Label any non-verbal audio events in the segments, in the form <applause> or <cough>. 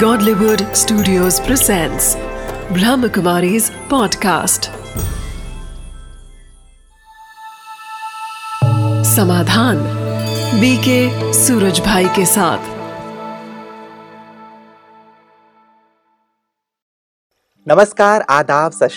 Godlywood Studios presents Brahmakumari's podcast. Samadhan BK Suraj bhai के साथ नमस्कार, आदाब, सत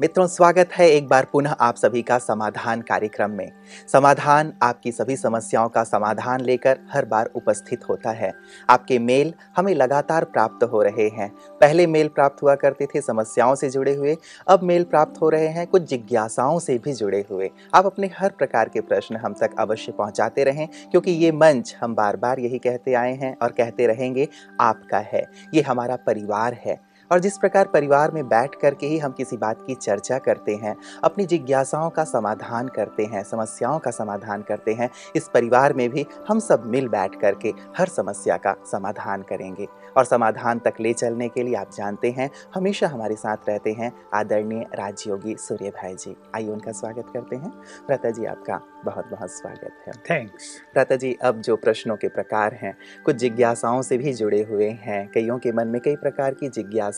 मित्रों, स्वागत है एक बार पुनः आप सभी का समाधान कार्यक्रम में। समाधान आपकी सभी समस्याओं का समाधान लेकर हर बार उपस्थित होता है। आपके मेल हमें लगातार प्राप्त हो रहे हैं। पहले मेल प्राप्त हुआ करते थे समस्याओं से जुड़े हुए, अब मेल प्राप्त हो रहे हैं कुछ जिज्ञासाओं से भी जुड़े हुए। आप अपने हर प्रकार के प्रश्न हम तक अवश्य पहुँचाते रहें, क्योंकि ये मंच हम बार बार यही कहते आए हैं और कहते रहेंगे, आपका है। ये हमारा परिवार है। और जिस प्रकार परिवार में बैठ करके ही हम किसी बात की चर्चा करते हैं अपनी जिज्ञासाओं का समाधान करते हैं समस्याओं का समाधान करते हैं इस परिवार में भी हम सब मिल बैठ करके हर समस्या का समाधान करेंगे। और समाधान तक ले चलने के लिए आप जानते हैं हमेशा हमारे साथ रहते हैं आदरणीय राजयोगी सूर्य भाई जी। आइए उनका स्वागत करते हैं। प्रता जी आपका बहुत बहुत स्वागत है। थैंक्स प्रता जी अब जो प्रश्नों के प्रकार हैं कुछ जिज्ञासाओं से भी जुड़े हुए हैं। कईयों के मन में कई प्रकार की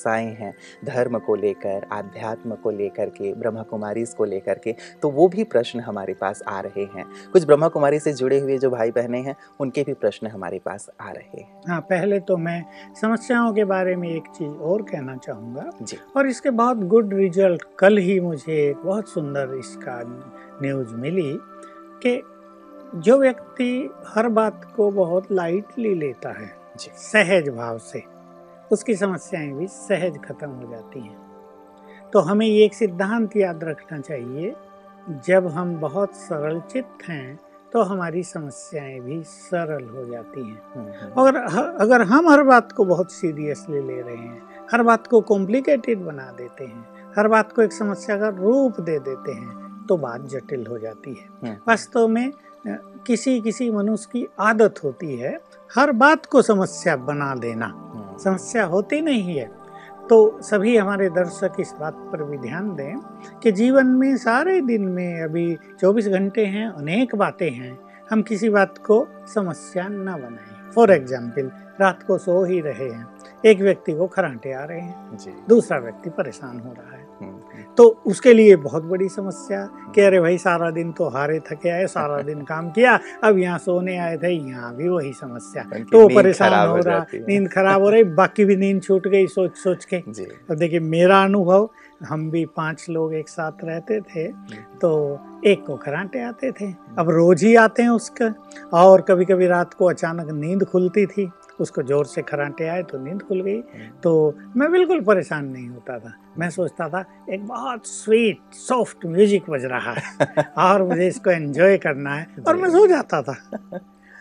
जिज्ञासाएँ हैं धर्म को लेकर आध्यात्म को लेकर के ब्रह्म कुमारी को लेकर के तो वो भी प्रश्न हमारे पास आ रहे हैं। कुछ ब्रह्म कुमारी से जुड़े हुए जो भाई बहने हैं उनके भी प्रश्न हमारे पास आ रहे हैं। हाँ पहले तो मैं समस्याओं के बारे में एक चीज़ और कहना चाहूँगा। जी। और इसके बहुत गुड रिज़ल्ट कल ही मुझे एक बहुत सुंदर इसका न्यूज़ मिली कि जो व्यक्ति हर बात को बहुत लाइटली लेता है जी। सहज भाव से उसकी समस्याएँ भी सहज खत्म हो जाती हैं। तो हमें ये एक सिद्धांत याद रखना चाहिए जब हम बहुत सरल चित्त हैं तो हमारी समस्याएँ भी सरल हो जाती हैं। हम्म, हम्म, और अगर हम हर बात को बहुत सीरियसली ले रहे हैं हर बात को कॉम्प्लिकेटेड बना देते हैं हर बात को एक समस्या का रूप दे देते हैं तो बात जटिल हो जाती है। हम्म, वास्तव में किसी किसी मनुष्य की आदत होती है हर बात को समस्या बना देना। समस्या होती नहीं है। तो सभी हमारे दर्शक इस बात पर भी ध्यान दें कि जीवन में सारे दिन में अभी 24 घंटे हैं अनेक बातें हैं। हम किसी बात को समस्या न बनाएँ। फॉर एग्ज़ाम्पल रात को सो ही रहे हैं। एक व्यक्ति को खराटे आ रहे हैं। जी। दूसरा व्यक्ति परेशान हो रहा है। हम्म, तो उसके लिए बहुत बड़ी समस्या। कि अरे भाई सारा दिन तो हारे थके आए सारा दिन काम किया अब यहाँ सोने आए थे यहाँ भी वही समस्या। तो परेशान हो रहा नींद खराब हो रही बाकी भी नींद छूट गई सोच सोच के। अब देखिए मेरा अनुभव हम भी पाँच लोग एक साथ रहते थे तो एक को खराटे आते थे। अब रोज ही आते हैं उसका और कभी कभी रात को अचानक नींद खुलती थी। उसको ज़ोर से खराटे आए तो नींद खुल गई। तो मैं बिल्कुल परेशान नहीं होता था। मैं सोचता था एक बहुत स्वीट सॉफ्ट म्यूज़िक बज रहा है <laughs> और मुझे इसको एंजॉय करना है और मैं सो जाता था।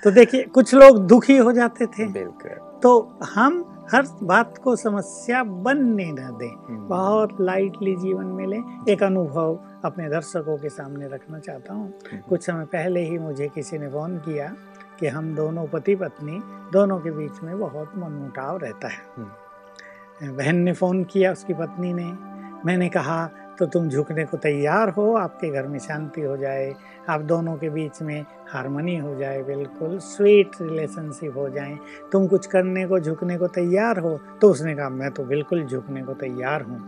तो देखिए कुछ लोग दुखी हो जाते थे। बिल्कुल। तो हम हर बात को समस्या बनने न दें। हम्म, बहुत लाइटली जीवन में लें एक अनुभव अपने दर्शकों के सामने रखना चाहता हूँ। हम्म, कुछ समय पहले ही मुझे किसी ने फ़ोन किया। कि हम दोनों पति पत्नी दोनों के बीच में बहुत मनमुटाव रहता है। बहन ने फ़ोन किया उसकी पत्नी ने। मैंने कहा तो तुम झुकने को तैयार हो आपके घर में शांति हो जाए आप दोनों के बीच में हारमोनी हो जाए बिल्कुल स्वीट रिलेशनशिप हो जाए तुम कुछ करने को झुकने को तैयार हो? तो उसने कहा मैं तो बिल्कुल झुकने को तैयार हूँ।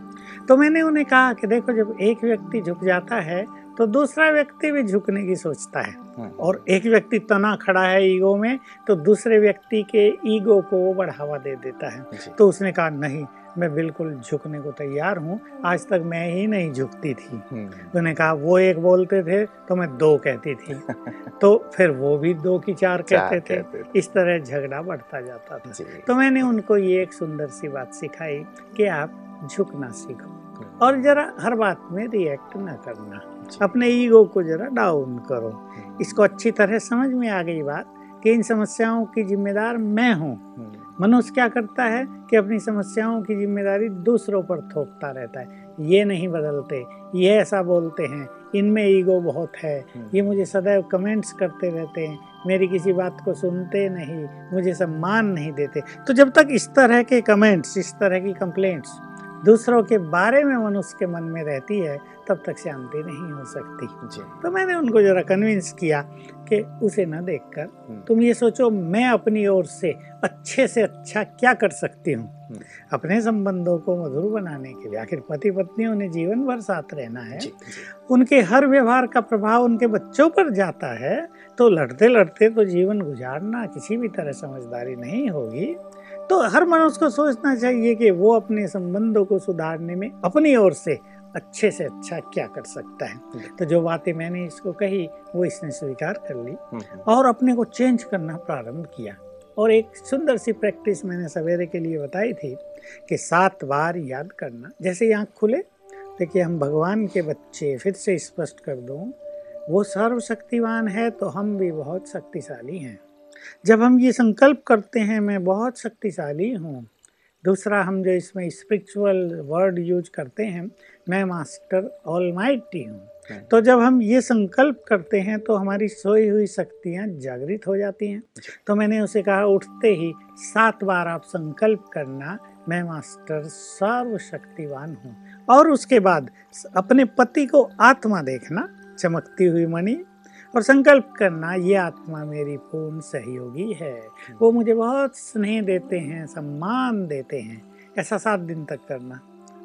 तो मैंने उन्हें कहा कि देखो जब एक व्यक्ति झुक जाता है तो दूसरा व्यक्ति भी झुकने की सोचता है। हम्म, और एक व्यक्ति तना खड़ा है ईगो में तो दूसरे व्यक्ति के ईगो को वो बढ़ावा दे देता है। तो उसने कहा नहीं मैं बिल्कुल झुकने को तैयार हूँ। आज तक मैं ही नहीं झुकती थी। हम्म, उन्होंने कहा वो एक बोलते थे तो मैं दो कहती थी। <laughs> तो फिर वो भी दो की चार चार कहते थे। कहते थे। इस तरह झगड़ा बढ़ता जाता था। तो मैंने उनको ये एक सुंदर सी बात सिखाई कि आप झुकना सीखो। और जरा हर बात में रिएक्ट ना करना। अपने ईगो को जरा डाउन करो। हम्म, इसको अच्छी तरह समझ में आ गई बात कि इन समस्याओं की जिम्मेदार मैं हूँ। हम्म, मनुष्य क्या करता है कि अपनी समस्याओं की ज़िम्मेदारी दूसरों पर थोपता रहता है। ये नहीं बदलते ये ऐसा बोलते हैं इनमें ईगो बहुत है। हम्म, ये मुझे सदैव कमेंट्स करते रहते हैं मेरी किसी बात को सुनते नहीं मुझे सम्मान नहीं देते। तो जब तक इस तरह के कमेंट्स इस तरह की कंप्लेंट्स दूसरों के बारे में मनुष्य के मन में रहती है तब तक शांति नहीं हो सकती। जी। तो मैंने उनको जरा कन्विंस किया कि उसे न देखकर हम्म। तुम ये सोचो मैं अपनी ओर से अच्छे से अच्छा क्या कर सकती हूँ? हम्म। अपने संबंधों को मधुर बनाने के लिए आखिर पति पत्नियों ने जीवन भर साथ रहना है। जी जी। उनके हर व्यवहार का प्रभाव उनके बच्चों पर जाता है तो लड़ते लड़ते तो जीवन गुजारना किसी भी तरह समझदारी नहीं होगी। तो हर मनुष्य को सोचना चाहिए कि वो अपने संबंधों को सुधारने में अपनी ओर से अच्छे से अच्छा क्या कर सकता है। तो जो बातें मैंने इसको कही वो इसने स्वीकार कर ली हम्म, हम्म, और अपने को चेंज करना प्रारंभ किया। और एक सुंदर सी प्रैक्टिस मैंने सवेरे के लिए बताई थी कि सात बार याद करना। जैसे आँख खुले देखिए हम भगवान के बच्चे फिर से स्पष्ट कर दूँ वो सर्वशक्तिवान है तो हम भी बहुत शक्तिशाली हैं। जब हम ये संकल्प करते हैं मैं बहुत शक्तिशाली हूँ। दूसरा हम जो इसमें स्पिरिचुअल वर्ड यूज़ करते हैं मैं मास्टर ऑलमाइटी हूँ। हम्म, तो जब हम ये संकल्प करते हैं तो हमारी सोई हुई शक्तियाँ जागृत हो जाती हैं। तो मैंने उसे कहा उठते ही सात बार आप संकल्प करना मैं मास्टर सर्वशक्तिवान हूँ। और उसके बाद अपने पति को आत्मा देखना चमकती हुई मणि और संकल्प करना ये आत्मा मेरी पूर्ण सहयोगी है। वो मुझे बहुत स्नेह देते हैं सम्मान देते हैं ऐसा सात दिन तक करना।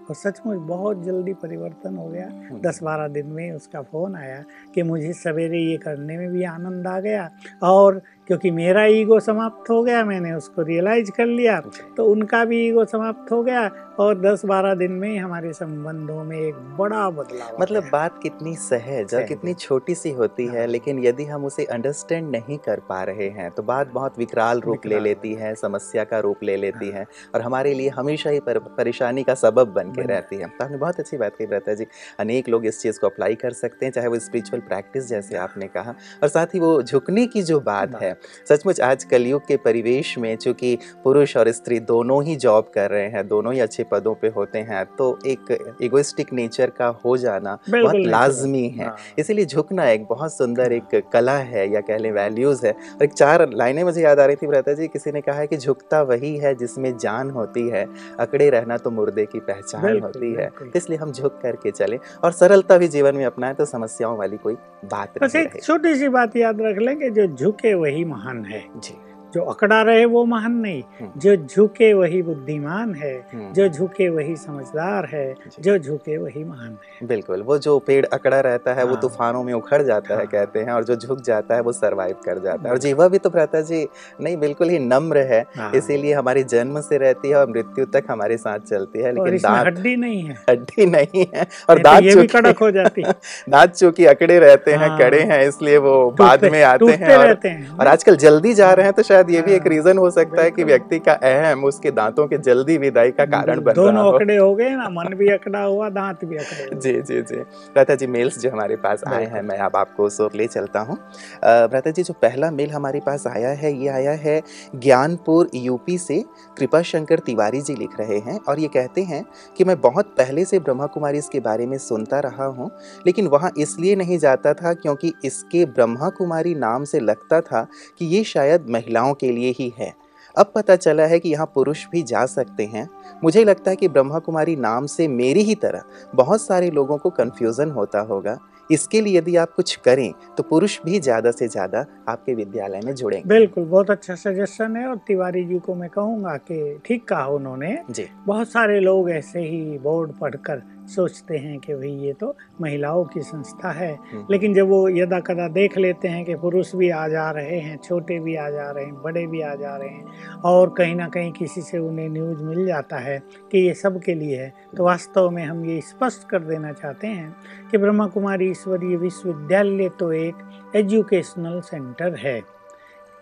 और सचमुच बहुत जल्दी परिवर्तन हो गया। दस बारह दिन में उसका फ़ोन आया कि मुझे सवेरे ये करने में भी आनंद आ गया और क्योंकि मेरा ईगो समाप्त हो गया मैंने उसको रियलाइज़ कर लिया। तो उनका भी ईगो समाप्त हो गया और दस बारह दिन में ही हमारे संबंधों में एक बड़ा बदलाव मतलब बात कितनी सहज और कितनी छोटी सी होती है हाँ। लेकिन यदि हम उसे अंडरस्टैंड नहीं कर पा रहे हैं तो बात बहुत विकराल रूप ले लेती है समस्या का रूप ले लेती हाँ। है और हमारे लिए हमेशा ही परेशानी का सबब बन के रहती है। तो आपने बहुत अच्छी बात कही रहता जी। अनेक लोग इस चीज़ को अप्लाई कर सकते हैं चाहे वो स्पिरिचुअल प्रैक्टिस जैसे आपने कहा। और साथ ही वो झुकने की जो बात। है सचमुच आज कलयुग के परिवेश में चूँकि पुरुष और स्त्री दोनों ही जॉब कर रहे हैं दोनों ही अच्छे पदों पे होते हैं तो एक इगोइस्टिक नेचर का हो जाना बहुत लाजमी है। हाँ। इसीलिए झुकना एक बहुत सुंदर एक कला है या कह लें वैल्यूज़ है। और एक चार लाइनें मुझे याद आ रही थी भ्राता जी किसी ने कहा है कि झुकता वही है जिसमें जान होती है अकड़े रहना तो मुर्दे की पहचान होती है। तो इसलिए हम झुक करके चले और सरलता भी जीवन में अपनाएँ तो समस्याओं वाली कोई बात बस नहीं एक छोटी सी बात याद रख लें कि जो झुके वही महान है। जी। जो अकड़ा रहे वो महान नहीं हम्म। जो झुके वही बुद्धिमान है हम्म, जो झुके वही समझदार है जो झुके वही महान है बिल्कुल वो जो पेड़ अकड़ा रहता है वो हाँ। तूफानों में उखड़ जाता है हाँ। कहते हैं और जो झुक जाता है वो सरवाइव कर जाता है और जीवा भी तो भ्राता जी नहीं बिल्कुल ही नम्र है हाँ। इसीलिए हमारी जन्म से रहती है और मृत्यु तक हमारे साथ चलती है लेकिन दांत हड्डी नहीं है हड्डी नहीं है और तो दांत ये भी चूँकि कड़क हो जाती है <laughs> दांत चूँकि अकड़े रहते हैं हाँ। कड़े हैं इसलिए वो बाद में आते हैं और हैं और आजकल जल्दी जा रहे हैं तो शायद ये भी एक हाँ, रीजन हो सकता है कि व्यक्ति का अहम उसके दांतों के जल्दी विदाई का कारण बन रहा दोनों हो। अकड़े हो गए ना मन भी अकड़ा हुआ दांत भी अकड़े जी जी जी। भ्राता जी मेल्स जो हमारे पास आए हैं मैं अब आपको उस ले चलता हूँ। भ्राता जी जो पहला मेल हमारे पास आया है ये आया है ज्ञानपुर यूपी से कृपा शंकर तिवारी जी लिख रहे हैं और ये कहते हैं कि मैं बहुत पहले से ब्रह्मा कुमारी इसके बारे में सुनता रहा हूँ लेकिन वहाँ इसलिए नहीं जाता था क्योंकि इसके ब्रह्मा कुमारी नाम से लगता था कि ये शायद महिलाओं के लिए ही है। अब पता चला है कि यहाँ पुरुष भी जा सकते हैं। मुझे लगता है कि ब्रह्मा कुमारी नाम से मेरी ही तरह बहुत सारे लोगों को कन्फ्यूज़न होता होगा। इसके लिए यदि आप कुछ करें तो पुरुष भी ज़्यादा से ज़्यादा आपके विद्यालय में जुड़ेंगे। बिल्कुल बहुत अच्छा सजेशन है और तिवारी जी को मैं कहूँगा कि ठीक कहा उन्होंने। जी। बहुत सारे लोग ऐसे ही बोर्ड पढ़कर सोचते हैं कि भाई ये तो महिलाओं की संस्था है। हम्म, लेकिन जब वो यदा कदा देख लेते हैं कि पुरुष भी आ जा रहे हैं छोटे भी आ जा रहे हैं बड़े भी आ जा रहे हैं और कहीं ना कहीं किसी से उन्हें न्यूज़ मिल जाता है कि ये सब के लिए है तो वास्तव में हम ये स्पष्ट कर देना चाहते हैं कि ब्रह्मा कुमारी ईश्वरीय विश्वविद्यालय तो एक एजुकेशनल सेंटर है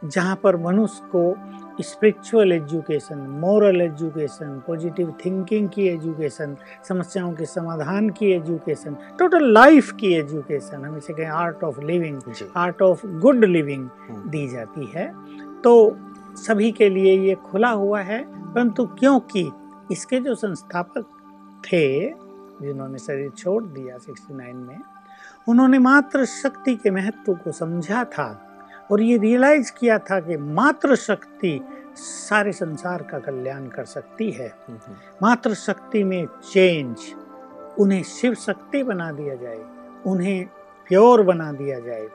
जहाँ पर मनुष्य को spiritual education moral education positive thinking की एजुकेशन समस्याओं के समाधान की एजुकेशन टोटल लाइफ की एजुकेशन हम इसे कहें art of living art of good living दी जाती है। तो सभी के लिए ये खुला हुआ है परंतु क्योंकि इसके जो संस्थापक थे जिन्होंने शरीर छोड़ दिया 69 में उन्होंने मात्र शक्ति के महत्व को समझा था। और ये रियलाइज़ किया था कि मात्र शक्ति सारे संसार का कल्याण कर सकती है। मात्र शक्ति में चेंज उन्हें शिव शक्ति बना दिया जाए उन्हें प्योर बना दिया जाए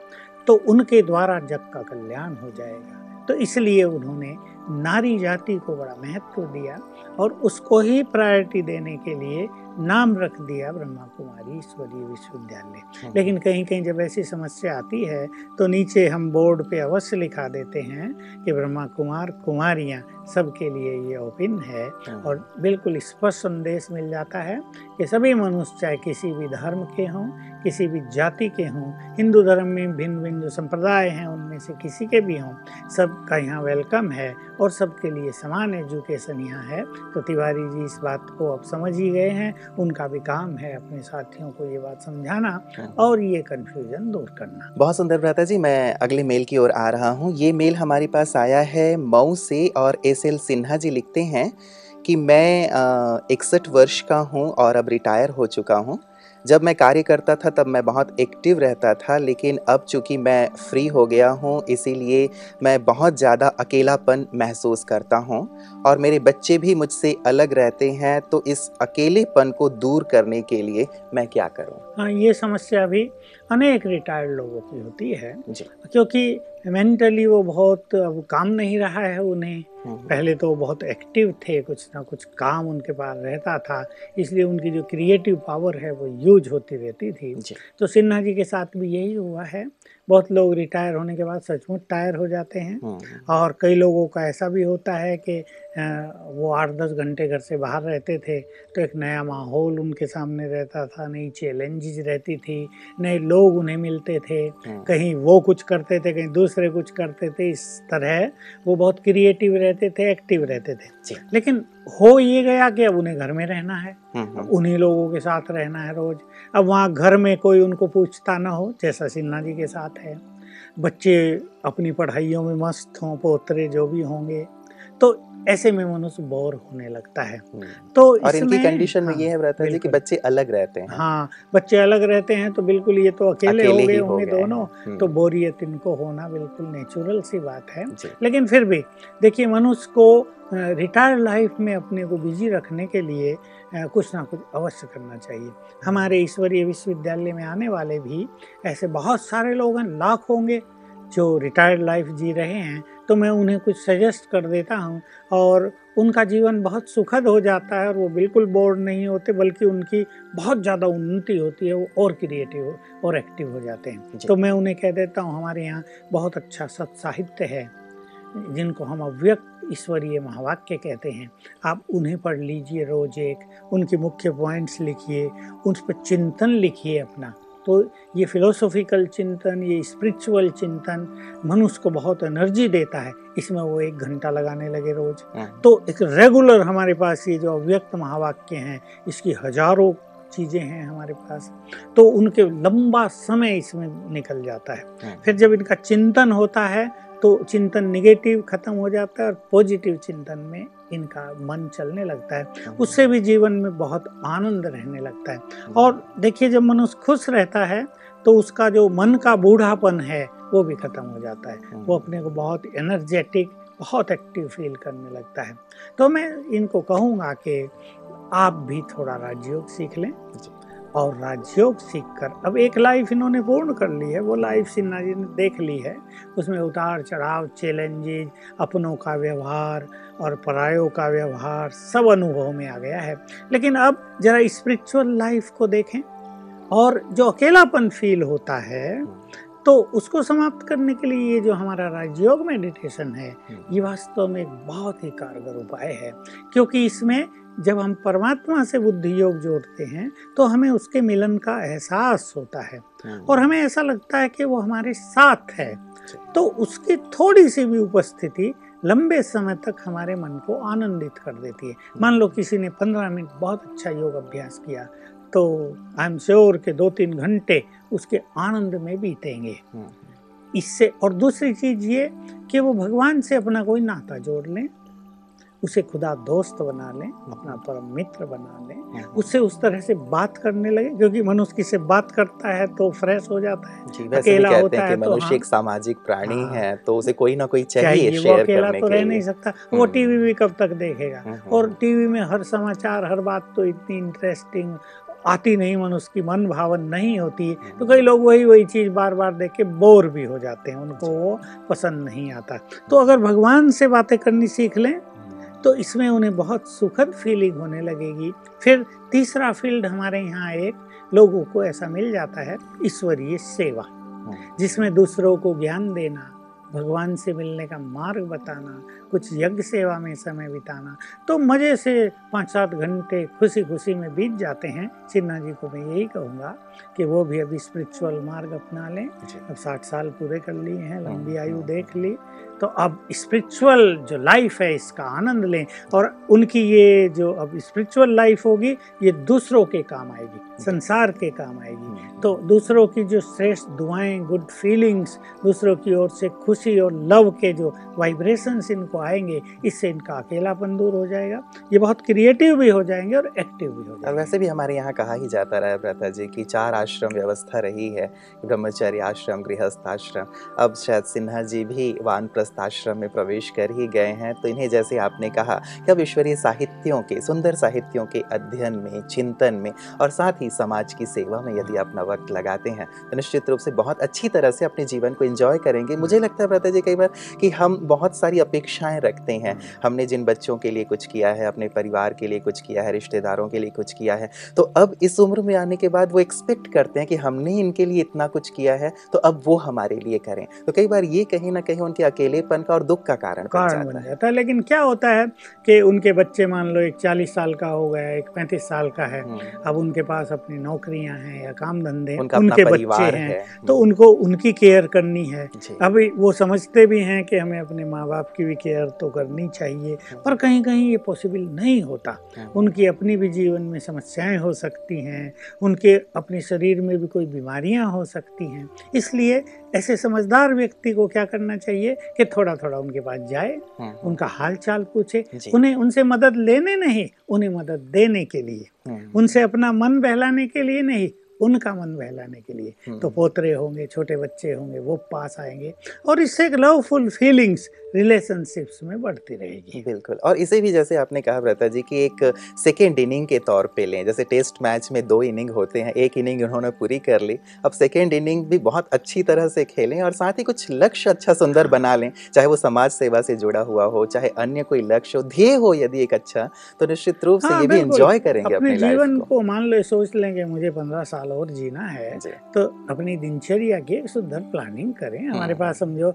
तो उनके द्वारा जग का कल्याण हो जाएगा। तो इसलिए उन्होंने नारी जाति को बड़ा महत्व दिया और उसको ही प्रायोरिटी देने के लिए नाम रख दिया ब्रह्मा कुमारी ईश्वरीय विश्वविद्यालय। हम्म। लेकिन कहीं कहीं जब ऐसी समस्या आती है तो नीचे हम बोर्ड पे अवश्य लिखा देते हैं कि ब्रह्मा कुमार कुमारियाँ सबके लिए ये ओपन है हम्म, और बिल्कुल स्पष्ट संदेश मिल जाता है कि सभी मनुष्य चाहे किसी भी धर्म के हों किसी भी जाति के हों हिंदू धर्म में भिन्न भिन्न जो संप्रदाय हैं उनमें से किसी के भी हों सबका यहाँ वेलकम है और सबके लिए समान एजुकेशन यहाँ है। तो तिवारी जी इस बात को अब समझ ही गए हैं उनका भी काम है अपने साथियों को ये बात समझाना हम्म। और ये कन्फ्यूज़न दूर करना। बहुत सुंदर भ्राता जी मैं अगले मेल की ओर आ रहा हूँ। ये मेल हमारे पास आया है मऊ से और एस एल सिन्हा जी लिखते हैं कि मैं इकसठ वर्ष का हूँ और अब रिटायर हो चुका हूँ। जब मैं कार्य करता था, तब मैं बहुत एक्टिव रहता था, लेकिन अब चूँकि मैं फ्री हो गया हूँ, इसीलिए मैं बहुत ज़्यादा अकेलापन महसूस करता हूँ। और मेरे बच्चे भी मुझसे अलग रहते हैं तो इस अकेलेपन को दूर करने के लिए मैं क्या करूँ? हाँ ये समस्या भी अनेक रिटायर्ड लोगों की होती है। जी। क्योंकि मेंटली वो बहुत अब काम नहीं रहा है उन्हें। हम्म, पहले तो वो बहुत एक्टिव थे कुछ ना कुछ काम उनके पास रहता था। इसलिए उनकी जो क्रिएटिव पावर है वो यूज़ होती रहती थी। तो सिन्हा जी के साथ भी यही हुआ है। बहुत लोग रिटायर होने के बाद सचमुच टायर हो जाते हैं। हम्म, और कई लोगों का ऐसा भी होता है कि वो आठ दस घंटे घर से बाहर रहते थे तो एक नया माहौल उनके सामने रहता था नई चैलेंजेस रहती थी नए लोग उन्हें मिलते थे। हम्म, कहीं वो कुछ करते थे कहीं दूसरे कुछ करते थे इस तरह वो बहुत क्रिएटिव रहते थे एक्टिव रहते थे। लेकिन हो ये गया कि अब उन्हें घर में रहना है हम्म, हम्म, उन्हीं लोगों के साथ रहना है रोज। अब वहाँ घर में कोई उनको पूछता ना हो जैसा सिन्हा जी के साथ है। बच्चे अपनी पढ़ाइयों में मस्त हों पोतरे जो भी होंगे तो ऐसे में मनुष्य बोर होने लगता है। हम्म। तो और इनकी कंडीशन में हाँ, ये है भ्राता जी कि बच्चे अलग रहते हैं। हाँ बच्चे अलग रहते हैं तो बिल्कुल ये तो अकेले, अकेले हो गए होंगे दोनों हम्म, तो बोरियत इनको होना बिल्कुल नेचुरल सी बात है। लेकिन फिर भी देखिए मनुष्य को रिटायर लाइफ में अपने को बिज़ी रखने के लिए कुछ ना कुछ अवश्य करना चाहिए। हमारे ईश्वरीय विश्वविद्यालय में आने वाले भी ऐसे बहुत सारे लोग हैं लाख होंगे जो रिटायर्ड लाइफ जी रहे हैं तो मैं उन्हें कुछ सजेस्ट कर देता हूँ और उनका जीवन बहुत सुखद हो जाता है और वो बिल्कुल बोर्ड नहीं होते बल्कि उनकी बहुत ज़्यादा उन्नति होती है वो और क्रिएटिव और एक्टिव हो जाते हैं। तो मैं उन्हें कह देता हूँ हमारे यहाँ बहुत अच्छा सत साहित्य है जिनको हम अव्यक्त ईश्वरीय महावाक्य कहते हैं। आप उन्हें पढ़ लीजिए रोज एक उनके मुख्य पॉइंट्स लिखिए उन पर चिंतन लिखिए अपना। तो ये फिलोसॉफिकल चिंतन ये स्पिरिचुअल चिंतन मनुष्य को बहुत एनर्जी देता है। इसमें वो एक घंटा लगाने लगे रोज। हम्म, तो एक रेगुलर हमारे पास ये जो अव्यक्त महावाक्य हैं इसकी हज़ारों चीज़ें हैं हमारे पास। तो उनके लंबा समय इसमें निकल जाता है। हम्म, फिर जब इनका चिंतन होता है तो चिंतन निगेटिव खत्म हो जाता है और पॉजिटिव चिंतन में इनका मन चलने लगता है। हम्म, उससे भी जीवन में बहुत आनंद रहने लगता है। हम्म, और देखिए जब मनुष्य खुश रहता है तो उसका जो मन का बूढ़ापन है वो भी खत्म हो जाता है। हम्म, वो अपने को बहुत एनर्जेटिक बहुत एक्टिव फील करने लगता है। तो मैं इनको कहूँगा कि आप भी थोड़ा राजयोग सीख लें। और राजयोग सीखकर अब एक लाइफ इन्होंने पूर्ण कर ली है वो लाइफ सिन्हा जी ने देख ली है। उसमें उतार चढ़ाव चैलेंजेज अपनों का व्यवहार और परायों का व्यवहार सब अनुभव में आ गया है। लेकिन अब जरा स्पिरिचुअल लाइफ को देखें और जो अकेलापन फील होता है तो उसको समाप्त करने के लिए ये जो हमारा राजयोग मेडिटेशन है हम्म, ये वास्तव में एक बहुत ही कारगर उपाय है। क्योंकि इसमें जब हम परमात्मा से बुद्धि योग जोड़ते हैं तो हमें उसके मिलन का एहसास होता है। हम्म, और हमें ऐसा लगता है कि वो हमारे साथ है। तो उसकी थोड़ी सी भी उपस्थिति लंबे समय तक हमारे मन को आनंदित कर देती है। मान लो किसी ने पंद्रह मिनट बहुत अच्छा योग अभ्यास किया तो आई एम श्योर के दो तीन घंटे उसके आनंद में बीतेंगे। हम्म, इससे और दूसरी चीज़ ये कि वो भगवान से अपना कोई नाता जोड़ लें। उसे खुदा दोस्त बना लें अपना परम मित्र बना लें। उससे उस तरह से बात करने लगे क्योंकि मनुष्य किसी बात करता है तो फ्रेश हो जाता है जी अकेला कहते होता हैं कि मनुष्य तो एक सामाजिक प्राणी हाँ, है तो उसे कोई ना कोई चाहिए, चाहिए वो अकेला तो रह नहीं सकता वो टीवी भी कब तक देखेगा। और टीवी में हर समाचार हर बात तो इतनी इंटरेस्टिंग आती नहीं मनुष्य की मन भावन नहीं होती तो कई लोग वही वही चीज़ बार बार देख के बोर भी हो जाते हैं उनको वो पसंद नहीं आता। तो अगर भगवान से बातें करनी सीख लें तो इसमें उन्हें बहुत सुखद फीलिंग होने लगेगी। फिर तीसरा फ़ील्ड हमारे यहाँ एक लोगों को ऐसा मिल जाता है ईश्वरीय सेवा जिसमें दूसरों को ज्ञान देना भगवान से मिलने का मार्ग बताना कुछ यज्ञ सेवा में समय बिताना तो मज़े से पाँच सात घंटे खुशी खुशी में बीत जाते हैं। सिन्हा जी को मैं यही कहूँगा कि वो भी अभी स्पिरिचुअल मार्ग अपना लें। अब साठ साल पूरे कर लिए हैं लंबी आयु देख ली। तो अब स्पिरिचुअल जो लाइफ है इसका आनंद लें और उनकी ये जो अब स्पिरिचुअल लाइफ होगी ये दूसरों के काम आएगी संसार के काम आएगी। हम्म। तो दूसरों की जो श्रेष्ठ दुआएँ गुड फीलिंग्स दूसरों की ओर से खुशी और लव के जो वाइब्रेशंस इनको आएँगे इससे इनका अकेलापन दूर हो जाएगा। ये बहुत क्रिएटिव भी हो जाएँगे और एक्टिव भी हो जाएँगे। वैसे भी हमारे यहाँ कहा ही जाता रहा ब्रता जी की चार आश्रम व्यवस्था रही है, ब्रह्मचर्य आश्रम गृहस्थ आश्रम अब शायद सिन्हा जी भी वानप्रस्थ आश्रम में प्रवेश कर ही गए हैं तो इन्हें जैसे आपने कहा कि अब ईश्वरीय साहित्यों के, सुंदर साहित्यों के अध्ययन में, चिंतन में और साथ ही समाज की सेवा में यदि अपना वक्त लगाते हैं तो निश्चित रूप से बहुत अच्छी तरह से अपने जीवन को इंजॉय करेंगे। मुझे लगता है ब्रता जी, कई बार कि हम बहुत सारी अपेक्षाएँ रखते हैं। हमने जिन बच्चों के लिए कुछ किया है, अपने परिवार के लिए कुछ किया है, रिश्तेदारों के लिए कुछ किया है तो अब इस उम्र में आने के बाद वो एक्सपेक्ट करते हैं कि हमने इनके लिए इतना कुछ किया है तो अब वो हमारे लिए करें। तो कई बार ये कहीं ना कहीं उनके अकेलेपन का और दुख का कारण कारण बन जाता है। लेकिन क्या होता है कि उनके बच्चे मान लो एक चालीस साल का हो गया एक पैंतीस साल का है हम्म। अब उनके पास अपनी नौकरियाँ हैं या काम धंधे उनके बच्चे हैं तो उनको उनकी केयर करनी है। अभी वो समझते भी हैं कि हमें अपने माँ बाप की भी केयर तो करनी चाहिए हाँ। पर कहीं कहीं ये पॉसिबल नहीं होता। उनकी अपनी भी जीवन में समस्याएँ हो सकती हैं उनके अपने शरीर में भी कोई बीमारियाँ हो सकती हैं। इसलिए ऐसे समझदार व्यक्ति को क्या करना चाहिए कि थोड़ा थोड़ा उनके पास जाए हाँ, उनका हाल चाल पूछे उन्हें उनसे मदद लेने नहीं उन्हें मदद देने के लिए। उनसे अपना मन बहलाने के लिए नहीं उनका मन बहलाने के लिए। हम्म। तो पोतरे होंगे छोटे बच्चे होंगे वो पास आएँगे और इससे एक लवफुल फीलिंग्स रिलेशनशिप्स में बढ़ती रहेगी। बिल्कुल। और इसे भी जैसे आपने कहा व्रता जी कि एक सेकेंड इनिंग के तौर पे लें जैसे टेस्ट मैच में दो इनिंग होते हैं एक इनिंग उन्होंने पूरी कर ली अब सेकेंड इनिंग भी बहुत अच्छी तरह से खेलें और साथ ही कुछ लक्ष्य अच्छा सुंदर बना लें चाहे वो समाज सेवा से जुड़ा हुआ हो चाहे अन्य कोई लक्ष्य हो ध्येय हो यदि एक अच्छा तो निश्चित रूप से हाँ, ये भी इंजॉय करेंगे अपने जीवन को। मान लो सोच लेंगे मुझे पंद्रह साल और जीना है जी। तो अपनी दिनचर्या की एक सुंदर प्लानिंग करें। हमारे हम्म। पास समझो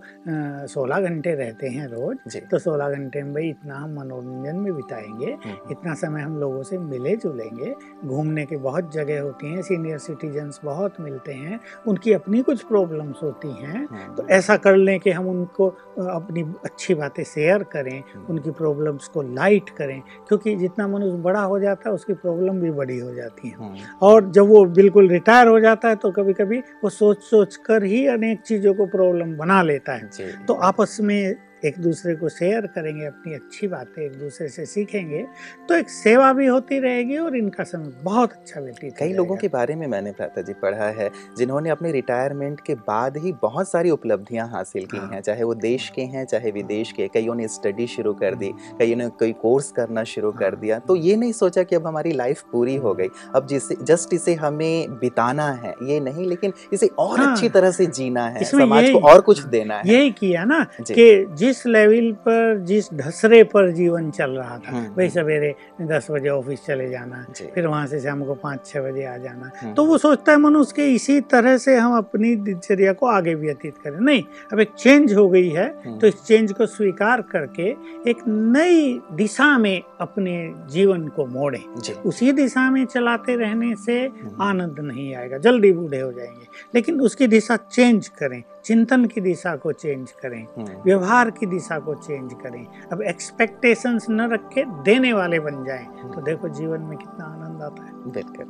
सोलह घंटे रहते हैं रोज तो सोलह घंटे में भाई इतना हम मनोरंजन में बिताएँगे हम्म, हम्म। इतना समय हम लोगों से मिले जुलेंगे। घूमने की बहुत जगह होती हैं सीनियर सिटीजन्स बहुत मिलते हैं उनकी अपनी कुछ प्रॉब्लम्स होती हैं तो ऐसा कर लें कि हम उनको अपनी अच्छी बातें शेयर करें उनकी प्रॉब्लम्स को लाइट करें क्योंकि जितना मनुष्य बड़ा हो जाता है उसकी प्रॉब्लम भी बड़ी हो जाती है। और जब वो बिल्कुल रिटायर हो जाता है तो कभी कभी वो सोच सोच कर ही अनेक चीज़ों को प्रॉब्लम बना लेता है। तो आपस में एक दूसरे को शेयर करेंगे अपनी अच्छी बातें एक दूसरे से सीखेंगे तो एक सेवा भी होती रहेगी और इनका समय बहुत अच्छा व्यतीत कई लोगों के बारे में मैंने भ्राता जी पढ़ा है जिन्होंने अपने रिटायरमेंट के बाद ही बहुत सारी उपलब्धियाँ हासिल की हाँ। हैं चाहे वो देश के हैं चाहे विदेश के कईयों ने स्टडी शुरू कर दी हाँ। कईयों ने कोई कोर्स करना शुरू कर हाँ। दिया तो ये नहीं सोचा कि अब हमारी लाइफ पूरी हो गई अब जिसे जस्ट इसे हमें बिताना है ये नहीं लेकिन इसे और अच्छी तरह से जीना है समाज को और कुछ देना है यही किया ना कि जिस लेवल पर जिस ढसरे पर जीवन चल रहा था हम्म, भाई हम्म। सवेरे दस बजे ऑफ़िस चले जाना फिर वहाँ से शाम को पाँच छह बजे आ जाना हम्म। तो वो सोचता है मनुष्य के इसी तरह से हम अपनी दिनचर्या को आगे व्यतीत करें। नहीं अब एक चेंज हो गई है तो इस चेंज को स्वीकार करके एक नई दिशा में अपने जीवन को मोड़े। उसी दिशा में चलाते रहने से आनंद नहीं आएगा जल्दी बूढ़े हो जाएँगे लेकिन उसकी दिशा चेंज करें। चिंतन की दिशा को चेंज करें हम्म। व्यवहार की दिशा को चेंज करें अब एक्सपेक्टेशंस न रख के देने वाले बन जाएँ हम्म। तो देखो जीवन में कितना आनंद आता है बिल्कुल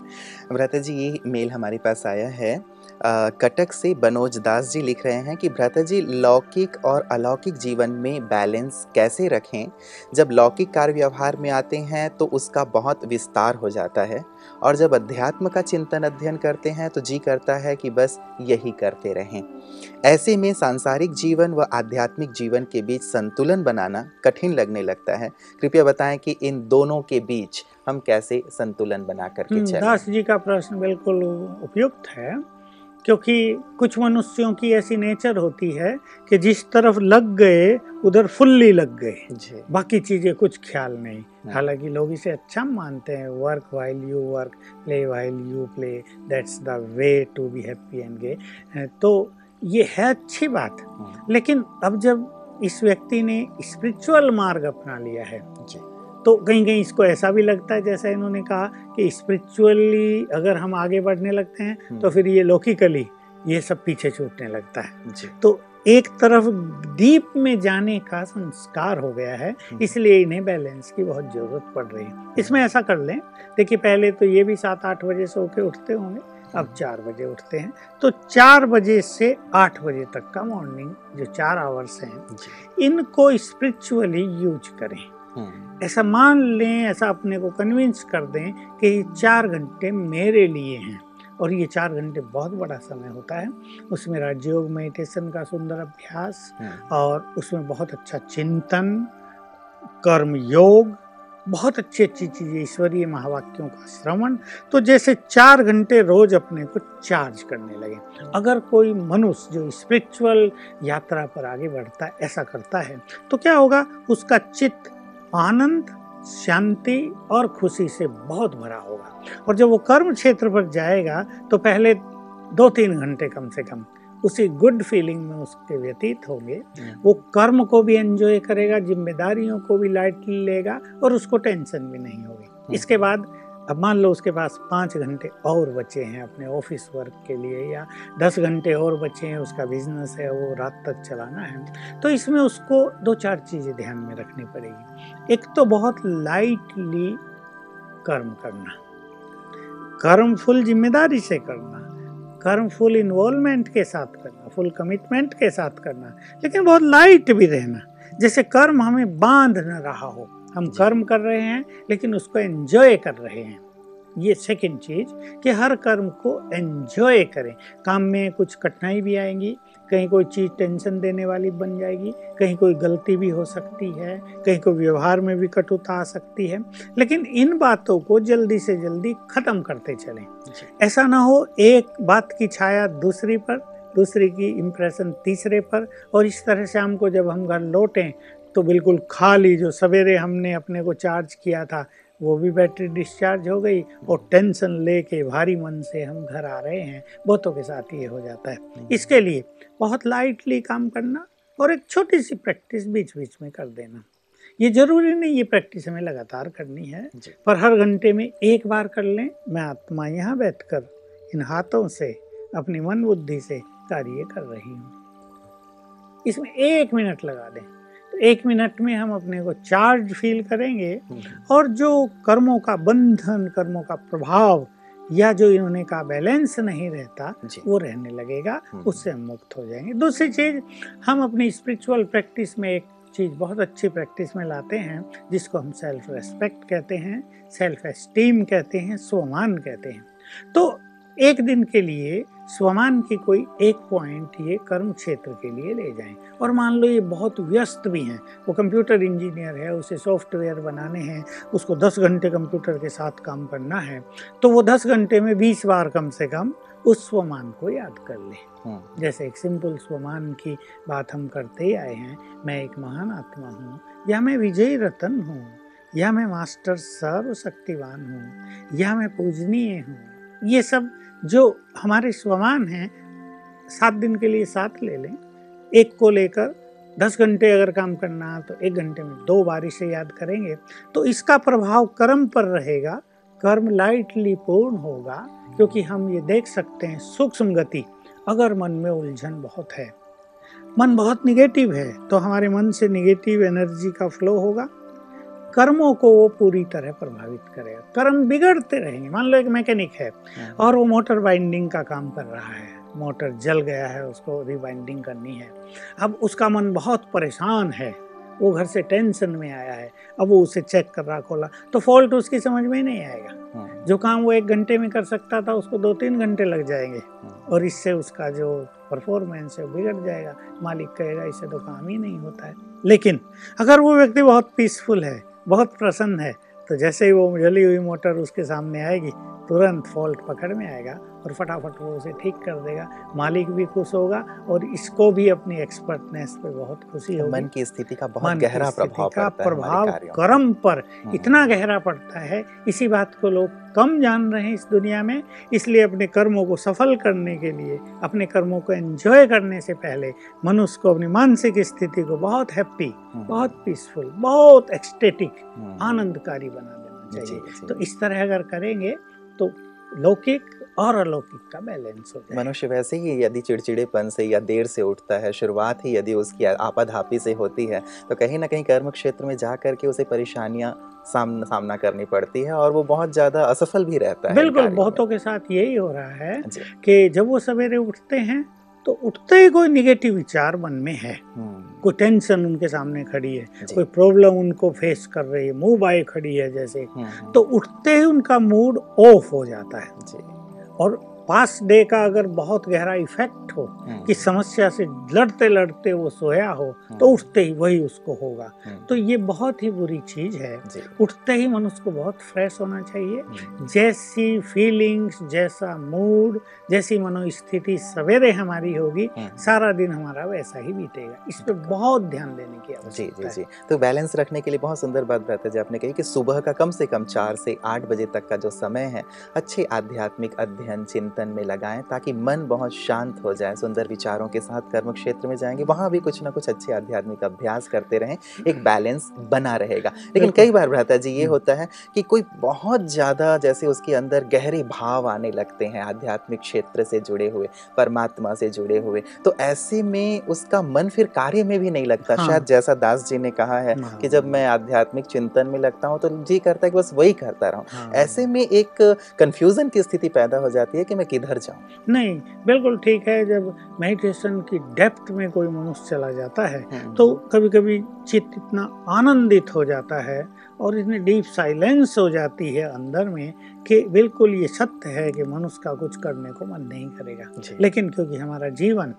अब रहता जी ये मेल हमारे पास आया है कटक से बनोज दास जी लिख रहे हैं कि भ्राता जी लौकिक और अलौकिक जीवन में बैलेंस कैसे रखें? जब लौकिक कार्य व्यवहार में आते हैं तो उसका बहुत विस्तार हो जाता है। और जब अध्यात्म का चिंतन अध्ययन करते हैं तो जी करता है कि बस यही करते रहें। ऐसे में सांसारिक जीवन व आध्यात्मिक जीवन के बीच संतुलन बनाना कठिन लगने लगता है। कृपया बताएँ कि इन दोनों के बीच हम कैसे संतुलन बना करके हम्म, चलें? दास जी का प्रश्न बिल्कुल उपयुक्त है। क्योंकि कुछ मनुष्यों की ऐसी नेचर होती है कि जिस तरफ़ लग गए उधर फुल्ली लग गए। बाकी चीज़ें कुछ ख्याल नहीं। हम्म। हालाँकि लोग इसे अच्छा मानते हैं work while you work play while you play that's the way to be happy and gay तो ये है अच्छी बात। हम्म, लेकिन अब जब इस व्यक्ति ने स्पिरिचुअल मार्ग अपना लिया है जी। तो कहीं कहीं इसको ऐसा भी लगता है जैसा इन्होंने कहा कि स्पिरिचुअली अगर हम आगे बढ़ने लगते हैं तो हम्म। फिर ये लौकिकली ये सब पीछे छूटने लगता है तो एक तरफ़ डीप में जाने का संस्कार हो गया है हम्म। इसलिए इन्हें बैलेंस की बहुत ज़रूरत पड़ रही है इसमें ऐसा कर लें देखिए पहले तो ये भी सात आठ बजे सो के उठते होंगे हम्म। अब चार बजे उठते हैं तो चार बजे से आठ बजे तक का मॉर्निंग जो चार आवर्स हैं इनको स्पिरिचुअली यूज़ करें हम्म, ऐसा मान लें ऐसा अपने को कन्विंस कर दें कि ये चार घंटे मेरे लिए हैं। और ये चार घंटे बहुत बड़ा समय होता है। उसमें राजयोग मेडिटेशन का सुंदर अभ्यास हम्म, और उसमें बहुत अच्छा चिंतन कर्म योग बहुत अच्छी अच्छी चीज़ें ईश्वरीय महावाक्यों का श्रवण। तो जैसे चार घंटे रोज अपने को चार्ज करने लगे। अगर कोई मनुष्य जो स्पिरिचुअल यात्रा पर आगे बढ़ता है ऐसा करता है तो क्या होगा? उसका चित्त आनंद शांति और खुशी से बहुत भरा होगा। और जब वो कर्म क्षेत्र पर जाएगा तो पहले दो तीन घंटे कम से कम उसी गुड फीलिंग में उसके व्यतीत होंगे। हम्म, वो कर्म को भी एंजॉय करेगा जिम्मेदारियों को भी लाइट लेगा और उसको टेंशन भी नहीं होगी। इसके बाद अब मान लो उसके पास पाँच घंटे और बचे हैं अपने ऑफ़िस वर्क के लिए, या दस घंटे और बचे हैं, उसका बिज़नेस है, वो रात तक चलाना है। तो इसमें उसको दो चार चीज़ें ध्यान में रखनी पड़ेगी। एक तो बहुत लाइटली कर्म करना कर्म फुल ज़िम्मेदारी से करना कर्म फुल इन्वॉल्वमेंट के साथ करना फुल कमिटमेंट के साथ करना, लेकिन बहुत लाइट भी रहना। जैसे कर्म हमें बाँध न रहा हो हम कर्म कर रहे हैं लेकिन उसको एंजॉय कर रहे हैं। ये सेकंड चीज़ कि हर कर्म को एंजॉय करें। काम में कुछ कठिनाई भी आएँगी कहीं कोई चीज़ टेंशन देने वाली बन जाएगी कहीं कोई गलती भी हो सकती है कहीं कोई व्यवहार में भी कटुता आ सकती है। लेकिन इन बातों को जल्दी से जल्दी खत्म करते चलें। ऐसा ना हो एक बात की छाया दूसरी पर दूसरी की इम्प्रेशन तीसरे पर और इस तरह से हमको जब हम घर लौटें तो बिल्कुल खाली जो सवेरे हमने अपने को चार्ज किया था वो भी बैटरी डिस्चार्ज हो गई और टेंशन ले के भारी मन से हम घर आ रहे हैं। बहुतों के साथ ये हो जाता है। इसके लिए बहुत लाइटली काम करना और एक छोटी सी प्रैक्टिस बीच बीच में कर देना। ये ज़रूरी नहीं ये प्रैक्टिस हमें लगातार करनी है पर हर घंटे में एक बार कर लें। मैं आत्मा यहाँ बैठ कर इन हाथों से अपनी मन बुद्धि से कार्य कर रही हूँ। इसमें एक मिनट लगा दें। एक मिनट में हम अपने को चार्ज फील करेंगे हम्म, और जो कर्मों का बंधन कर्मों का प्रभाव या जो इन्होंने का बैलेंस नहीं रहता वो रहने लगेगा हम्म। उससे हम मुक्त हो जाएँगे। दूसरी चीज़ हम अपनी स्पिरिचुअल प्रैक्टिस में एक चीज़ बहुत अच्छी प्रैक्टिस में लाते हैं जिसको हम सेल्फ रेस्पेक्ट कहते हैं सेल्फ एस्टीम कहते हैं स्वमान कहते हैं। तो एक दिन के लिए स्वमान की कोई एक पॉइंट ये कर्म क्षेत्र के लिए ले जाएँ। और मान लो ये बहुत व्यस्त भी हैं वो कंप्यूटर इंजीनियर है उसे सॉफ्टवेयर बनाने हैं उसको 10 घंटे कंप्यूटर के साथ काम करना है तो वो 10 घंटे में 20 बार कम से कम उस स्वमान को याद कर ले। हम्म, जैसे एक सिंपल स्वमान की बात हम करते ही आए हैं मैं एक महान आत्मा हूँ या मैं विजय रतन हूँ या मैं मास्टर सर्वशक्तिवान हूँ या मैं पूजनीय हूँ ये सब जो हमारे स्वमान हैं, सात दिन के लिए साथ ले लें। एक को लेकर दस घंटे अगर काम करना तो एक घंटे में दो बार इसे याद करेंगे। तो इसका प्रभाव कर्म पर रहेगा, कर्म लाइटली पूर्ण होगा, क्योंकि हम ये देख सकते हैं सूक्ष्म गति, अगर मन में उलझन बहुत है। मन बहुत निगेटिव है तो हमारे मन से निगेटिव एनर्जी का फ्लो होगा। कर्मों को वो पूरी तरह प्रभावित करेगा कर्म बिगड़ते रहेंगे मान लो एक मैकेनिक है हम्म, और वो मोटर बाइंडिंग का काम कर रहा है। मोटर जल गया है उसको रिबाइंडिंग करनी है। अब उसका मन बहुत परेशान है। वो घर से टेंशन में आया है। अब वो उसे चेक कर रहा खोला। तो फॉल्ट उसकी समझ में ही नहीं आएगा। हम्म, जो काम वो एक घंटे में कर सकता था उसको दो तीन घंटे लग जाएँगे। हम्म, और इससे उसका जो परफॉर्मेंस है बिगड़ जाएगा। मालिक कहेगा इससे तो काम ही नहीं होता है। लेकिन अगर वो व्यक्ति बहुत पीसफुल है बहुत प्रसन्न है। तो जैसे ही वो जली हुई मोटर उसके सामने आएगी तुरंत फॉल्ट पकड़ में आएगा और फटाफट वो उसे ठीक कर देगा। मालिक भी खुश होगा और इसको भी अपनी एक्सपर्टनेस पे बहुत खुशी होगी मन की स्थिति का बहुत गहरा प्रभाव का पड़ता है प्रभाव। कर्म पर हम्म, इतना गहरा पड़ता है इसी बात को लोग कम जान रहे हैं इस दुनिया में इसलिए अपने कर्मों को सफल करने के लिए अपने कर्मों को एंजॉय करने से पहले मनुष्य को अपनी मानसिक स्थिति को बहुत हैप्पी हम्म, बहुत पीसफुल बहुत एक्सटेटिक हम्म, आनंदकारी बना देना चाहिए। तो इस तरह अगर करेंगे तो लौकिक और अलौकिक का बैलेंस हो जाएगा मनुष्य वैसे ही यदि चिड़चिड़ेपन से या देर से उठता है शुरुआत ही यदि उसकी आपाधापी से होती है तो कहीं ना कहीं कर्म क्षेत्र में जा करके उसे परेशानियाँ सामना सामना करनी पड़ती है और वो बहुत ज़्यादा असफल भी रहता है बिल्कुल बहुतों के साथ यही हो रहा है कि जब वो सवेरे उठते हैं तो उठते ही कोई निगेटिव विचार मन में है। हम्म, कोई टेंशन उनके सामने खड़ी है कोई प्रॉब्लम उनको फेस कर रही है मुँह बाई खड़ी है जैसे। हम्म, हम्म, तो उठते ही उनका मूड ऑफ़ हो जाता है। और पास डे का अगर बहुत गहरा इफ़ेक्ट हो हम्म, कि समस्या से लड़ते लड़ते वो सोया हो तो उठते ही वही उसको होगा। तो ये बहुत ही बुरी चीज़ है। उठते ही मनुष्य को बहुत फ्रेश होना चाहिए। जैसी फीलिंग्स जैसा मूड जैसी मनोस्थिति सवेरे हमारी होगी हम्म, सारा दिन हमारा वैसा ही बीतेगा। इस पर बहुत ध्यान देने की जी आवश्यकता जी है। जी। तो बैलेंस रखने के लिए बहुत सुंदर बात बताया जी आपने कही कि सुबह का कम से कम चार से आठ बजे तक का जो समय है अच्छे आध्यात्मिक अध्ययन चिंतन में लगाएँ ताकि मन बहुत शांत हो जाए सुंदर विचारों के साथ कर्म क्षेत्र में जाएँगे वहाँ भी कुछ ना कुछ अच्छे आध्यात्मिक अभ्यास करते रहें एक बैलेंस बना रहेगा। लेकिन कई बार भ्राता जी ये हम्म। होता है कि कोई बहुत ज़्यादा जैसे उसके अंदर गहरे भाव आने लगते हैं आध्यात्मिक क्षेत्र से जुड़े हुए परमात्मा से जुड़े हुए तो ऐसे में उसका मन फिर कार्य में भी नहीं लगता हाँ। शायद जैसा दास जी ने कहा है हाँ। कि जब मैं आध्यात्मिक चिंतन में लगता हूँ तो जी करता है कि बस वही करता रहूँ हाँ। ऐसे में एक कंफ्यूजन की स्थिति पैदा हो जाती है कि मैं किधर जाऊँ नहीं बिल्कुल ठीक है जब मेडिटेशन की डेप्थ में कोई मनुष्य चला जाता है हम्म, तो कभी कभी चित्त इतना आनंदित हो जाता है और इतनी डीप साइलेंस हो जाती है अंदर में कि बिल्कुल ये सत्य है कि मनुष्य का कुछ करने को मन नहीं करेगा। लेकिन क्योंकि हमारा जीवन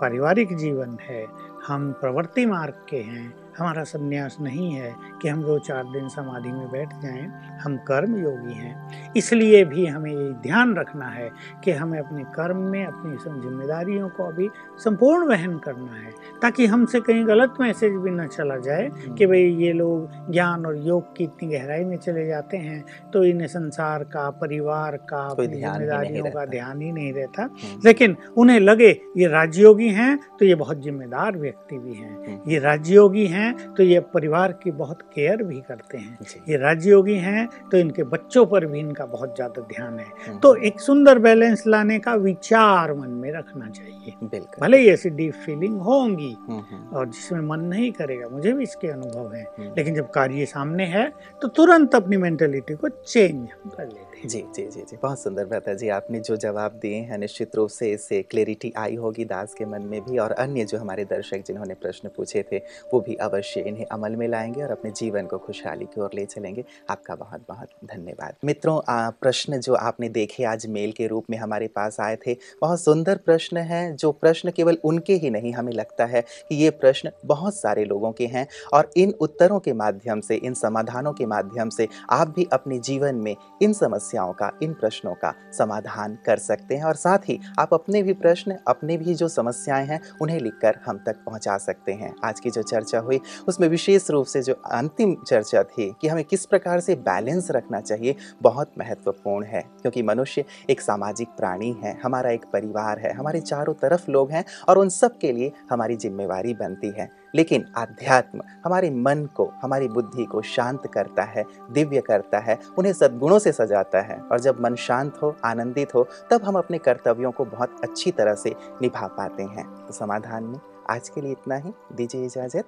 पारिवारिक जीवन है हम प्रवृत्ति मार्ग के हैं हमारा संन्यास नहीं है कि हम दो चार दिन समाधि में बैठ जाएँ। हम कर्म योगी हैं। इसलिए भी हमें ये ध्यान रखना है कि हमें अपने कर्म में अपनी सब जिम्मेदारियों को अभी संपूर्ण वहन करना है ताकि हमसे कहीं गलत मैसेज भी न चला जाए कि भाई ये लोग ज्ञान और योग की इतनी गहराई में चले जाते हैं तो इन्हें संसार का परिवार का अपनी जिम्मेदारियों का ध्यान ही नहीं रहता। हम्म, लेकिन उन्हें लगे ये राजयोगी हैं तो ये बहुत जिम्मेदार व्यक्ति भी हैं। हम्म, ये राजयोगी हैं तो ये परिवार की बहुत केयर भी करते हैं। ये राजयोगी हैं तो इनके बच्चों पर भी इनका बहुत ज़्यादा ध्यान है। हम्म, तो एक सुंदर बैलेंस लाने का विचार मन में रखना चाहिए। बिल्कुल। भले ही ऐसी डीप फीलिंग होंगी हम्म, हम्म, और जिसमें मन नहीं करेगा मुझे भी इसके अनुभव हैं। लेकिन जब कार्य सामने है तो तुरंत अपनी मेंटेलिटी को चेंज कर लेते हैं। जी जी जी जी, बहुत सुंदर भ्राता जी, आपने जो जवाब दिए हैं, निश्चित रूप से इससे क्लैरिटी आई होगी दास के मन में भी और अन्य जो हमारे दर्शक जिन्होंने प्रश्न पूछे थे, वो भी अवश्य इन्हें अमल में लाएँगे और अपने जीवन को खुशहाली की ओर ले चलेंगे। आपका बहुत बहुत धन्यवाद। मित्रों प्रश्न जो आपने देखे आज मेल के रूप में हमारे पास आए थे, बहुत सुंदर प्रश्न हैं, जो प्रश्न केवल उनके ही नहीं, हमें लगता है कि ये प्रश्न बहुत सारे लोगों के हैं और इन उत्तरों के माध्यम से, इन समाधानों के माध्यम से आप भी अपने जीवन में इन समस्याओं का, इन प्रश्नों का समाधान कर सकते हैं और साथ ही आप अपने भी प्रश्न, अपने भी जो समस्याएँ हैं, उन्हें लिखकर हम तक पहुँचा सकते हैं। आज की जो चर्चा हुई, उसमें विशेष रूप से जो अंतिम चर्चा थी कि हमें किस प्रकार से बैलेंस रखना चाहिए, बहुत महत्वपूर्ण है। क्योंकि मनुष्य एक सामाजिक प्राणी है, हमारा एक परिवार है, हमारे चारों तरफ़ लोग हैं और उन सब के लिए हमारी जिम्मेवारी बनती है। लेकिन आध्यात्म हमारे मन को, हमारी बुद्धि को शांत करता है, दिव्य करता है, उन्हें सद्गुणों से सजाता है। और जब मन शांत हो, आनंदित हो, तब हम अपने कर्तव्यों को बहुत अच्छी तरह से निभा पाते हैं। तो समाधान में आज के लिए इतना ही। दीजिए इजाज़त।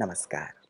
नमस्कार।